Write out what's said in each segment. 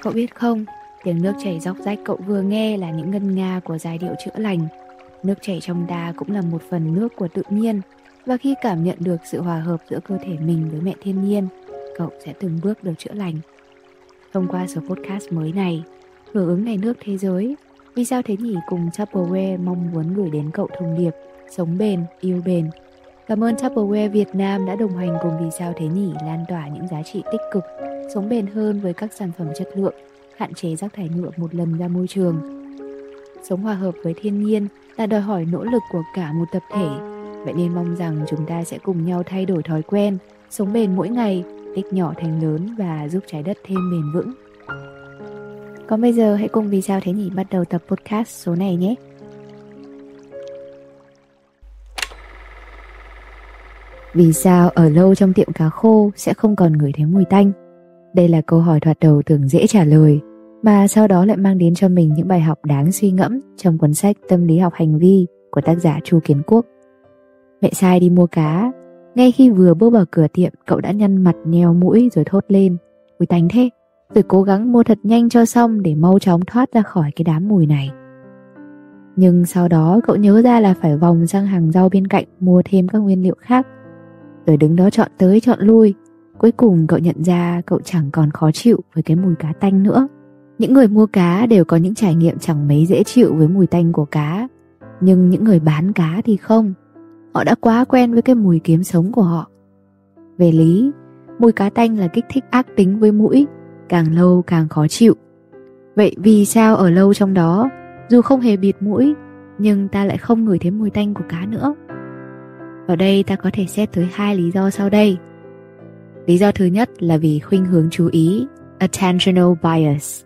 Cậu biết không, tiếng nước chảy róc rách cậu vừa nghe là những ngân nga của giai điệu chữa lành. Nước chảy trong đá cũng là một phần nước của tự nhiên, và khi cảm nhận được sự hòa hợp giữa cơ thể mình với mẹ thiên nhiên, cậu sẽ từng bước được chữa lành. Thông qua số podcast mới này, hưởng ứng ngày nước thế giới, vì sao thế nhỉ cùng Tupperware mong muốn gửi đến cậu thông điệp sống bền, yêu bền Cảm ơn Tupperware Việt Nam đã đồng hành cùng Vì sao thế nhỉ lan tỏa những giá trị tích cực, sống bền hơn với các sản phẩm chất lượng, hạn chế rác thải nhựa một lần ra môi trường. Sống hòa hợp với thiên nhiên là đòi hỏi nỗ lực của cả một tập thể. Vậy nên mong rằng chúng ta sẽ cùng nhau thay đổi thói quen, sống bền mỗi ngày, tích nhỏ thành lớn và giúp trái đất thêm bền vững. Còn bây giờ hãy cùng Vì sao thế nhỉ bắt đầu tập podcast số này nhé. Vì sao ở lâu trong tiệm cá khô sẽ không còn ngửi thấy mùi tanh? Đây là câu hỏi thoạt đầu tưởng dễ trả lời, mà sau đó lại mang đến cho mình những bài học đáng suy ngẫm trong cuốn sách Tâm lý học hành vi của tác giả Chu Kiến Quốc. Mẹ sai đi mua cá, ngay khi vừa bước vào cửa tiệm cậu đã nhăn mặt nheo mũi rồi thốt lên. Mùi tanh thế, rồi cố gắng mua thật nhanh cho xong để mau chóng thoát ra khỏi cái đám mùi này. Nhưng sau đó cậu nhớ ra là phải vòng sang hàng rau bên cạnh mua thêm các nguyên liệu khác. Rồi đứng đó chọn tới chọn lui. Cuối cùng cậu nhận ra cậu chẳng còn khó chịu với cái mùi cá tanh nữa. Những người mua cá đều có những trải nghiệm chẳng mấy dễ chịu với mùi tanh của cá. Nhưng những người bán cá thì không. Họ đã quá quen với cái mùi kiếm sống của họ. Về lý, mùi cá tanh là kích thích ác tính với mũi càng lâu càng khó chịu. Vậy vì sao ở lâu trong đó, dù không hề bịt mũi, nhưng ta lại không ngửi thấy mùi tanh của cá nữa? Ở đây ta có thể xét tới hai lý do sau đây. Lý do thứ nhất là vì khuynh hướng chú ý, attentional bias.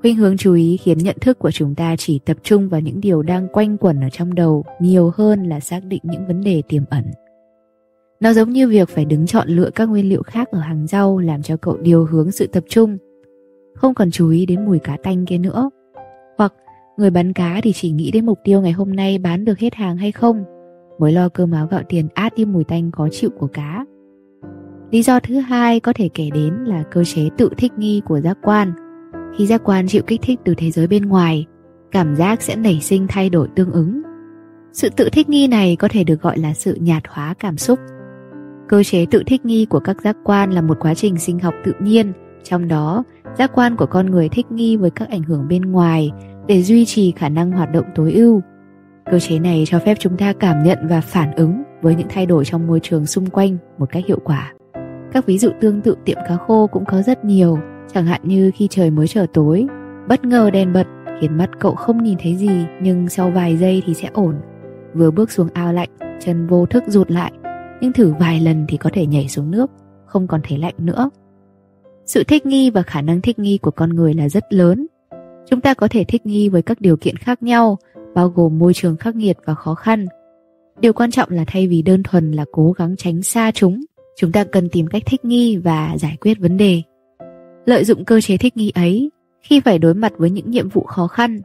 Khuynh hướng chú ý khiến nhận thức của chúng ta chỉ tập trung vào những điều đang quanh quẩn ở trong đầu nhiều hơn là xác định những vấn đề tiềm ẩn. Nó giống như việc phải đứng chọn lựa các nguyên liệu khác ở hàng rau làm cho cậu điều hướng sự tập trung, không còn chú ý đến mùi cá tanh kia nữa. Hoặc người bán cá thì chỉ nghĩ đến mục tiêu ngày hôm nay bán được hết hàng hay không, mới lo cơm áo gạo tiền át đi mùi tanh khó chịu của cá. Lý do thứ hai có thể kể đến là cơ chế tự thích nghi của giác quan. Khi giác quan chịu kích thích từ thế giới bên ngoài, cảm giác sẽ nảy sinh thay đổi tương ứng. Sự tự thích nghi này có thể được gọi là sự nhạt hóa cảm xúc Cơ chế tự thích nghi của các giác quan là một quá trình sinh học tự nhiên, trong đó giác quan của con người thích nghi với các ảnh hưởng bên ngoài để duy trì khả năng hoạt động tối ưu. Cơ chế này cho phép chúng ta cảm nhận và phản ứng với những thay đổi trong môi trường xung quanh một cách hiệu quả. Các ví dụ tương tự tiệm cá khô cũng có rất nhiều, chẳng hạn như khi trời mới trở tối, bất ngờ đèn bật khiến mắt cậu không nhìn thấy gì nhưng sau vài giây thì sẽ ổn. Vừa bước xuống ao lạnh, chân vô thức rụt lại nhưng thử vài lần thì có thể nhảy xuống nước, không còn thấy lạnh nữa. Sự thích nghi và khả năng thích nghi của con người là rất lớn. Chúng ta có thể thích nghi với các điều kiện khác nhau, bao gồm môi trường khắc nghiệt và khó khăn. Điều quan trọng là thay vì đơn thuần là cố gắng tránh xa chúng, chúng ta cần tìm cách thích nghi và giải quyết vấn đề. Lợi dụng cơ chế thích nghi ấy, khi phải đối mặt với những nhiệm vụ khó khăn,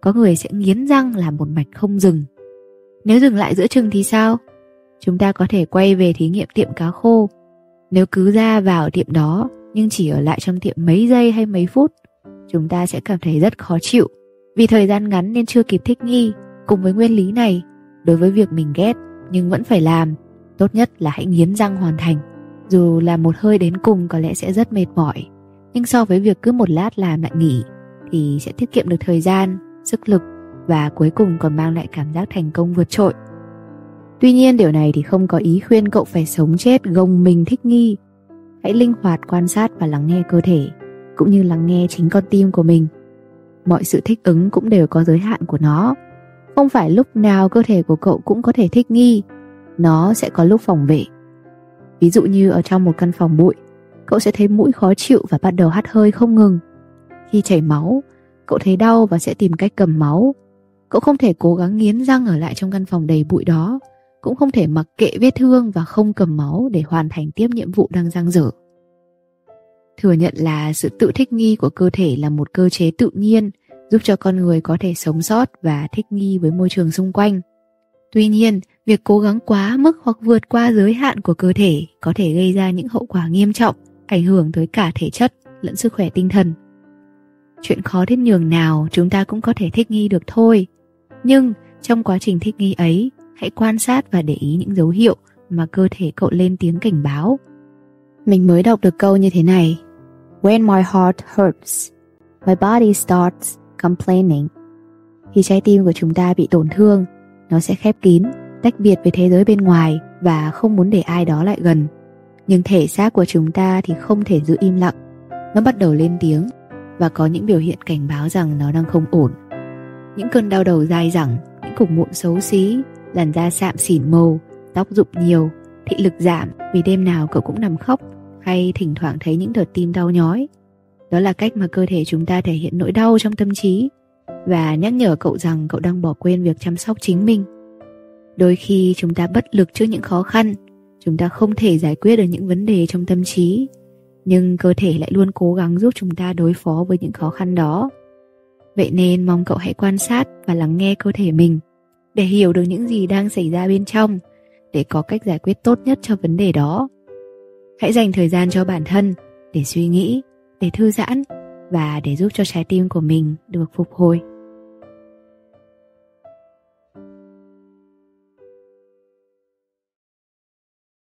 có người sẽ nghiến răng làm một mạch không dừng. Nếu dừng lại giữa chừng thì sao? chúng ta có thể quay về thí nghiệm tiệm cá khô. Nếu cứ ra vào tiệm đó nhưng chỉ ở lại trong tiệm mấy giây hay mấy phút, chúng ta sẽ cảm thấy rất khó chịu. Vì thời gian ngắn nên chưa kịp thích nghi, cùng với nguyên lý này, đối với việc mình ghét nhưng vẫn phải làm, tốt nhất là hãy nghiến răng hoàn thành. Dù là một hơi đến cùng có lẽ sẽ rất mệt mỏi, nhưng so với việc cứ một lát làm lại nghỉ thì sẽ tiết kiệm được thời gian, sức lực và cuối cùng còn mang lại cảm giác thành công vượt trội. Tuy nhiên điều này thì không có ý khuyên cậu phải sống chết gồng mình thích nghi. Hãy linh hoạt quan sát và lắng nghe cơ thể, cũng như lắng nghe chính con tim của mình. Mọi sự thích ứng cũng đều có giới hạn của nó. Không phải lúc nào cơ thể của cậu cũng có thể thích nghi, nó sẽ có lúc phòng vệ. Ví dụ như ở trong một căn phòng bụi, cậu sẽ thấy mũi khó chịu và bắt đầu hắt hơi không ngừng. Khi chảy máu, cậu thấy đau và sẽ tìm cách cầm máu. Cậu không thể cố gắng nghiến răng ở lại trong căn phòng đầy bụi đó cũng không thể mặc kệ vết thương và không cầm máu để hoàn thành tiếp nhiệm vụ đang dang dở. Thừa nhận là sự tự thích nghi của cơ thể là một cơ chế tự nhiên giúp cho con người có thể sống sót và thích nghi với môi trường xung quanh. Tuy nhiên, việc cố gắng quá mức hoặc vượt qua giới hạn của cơ thể có thể gây ra những hậu quả nghiêm trọng, ảnh hưởng tới cả thể chất lẫn sức khỏe tinh thần. chuyện khó đến nhường nào chúng ta cũng có thể thích nghi được thôi nhưng trong quá trình thích nghi ấy hãy quan sát và để ý những dấu hiệu mà cơ thể cậu lên tiếng cảnh báo mình mới đọc được câu như thế này. When my heart hurts, my body starts complaining. Khi trái tim của chúng ta bị tổn thương, nó sẽ khép kín, tách biệt với thế giới bên ngoài và không muốn để ai đó lại gần. Nhưng thể xác của chúng ta thì không thể giữ im lặng. Nó bắt đầu lên tiếng và có những biểu hiện cảnh báo rằng nó đang không ổn. Những cơn đau đầu dai dẳng, những cục mụn xấu xí, làn da sạm xỉn màu, tóc rụng nhiều, thị lực giảm vì đêm nào cậu cũng nằm khóc hay thỉnh thoảng thấy những đợt tim đau nhói. Đó là cách mà cơ thể chúng ta thể hiện nỗi đau trong tâm trí. Và nhắc nhở cậu rằng cậu đang bỏ quên việc chăm sóc chính mình. Đôi khi chúng ta bất lực trước những khó khăn, chúng ta không thể giải quyết được những vấn đề trong tâm trí. Nhưng cơ thể lại luôn cố gắng giúp chúng ta đối phó với những khó khăn đó. Vậy nên mong cậu hãy quan sát và lắng nghe cơ thể mình để hiểu được những gì đang xảy ra bên trong, để có cách giải quyết tốt nhất cho vấn đề đó hãy dành thời gian cho bản thân để suy nghĩ, để thư giãn và để giúp cho trái tim của mình được phục hồi.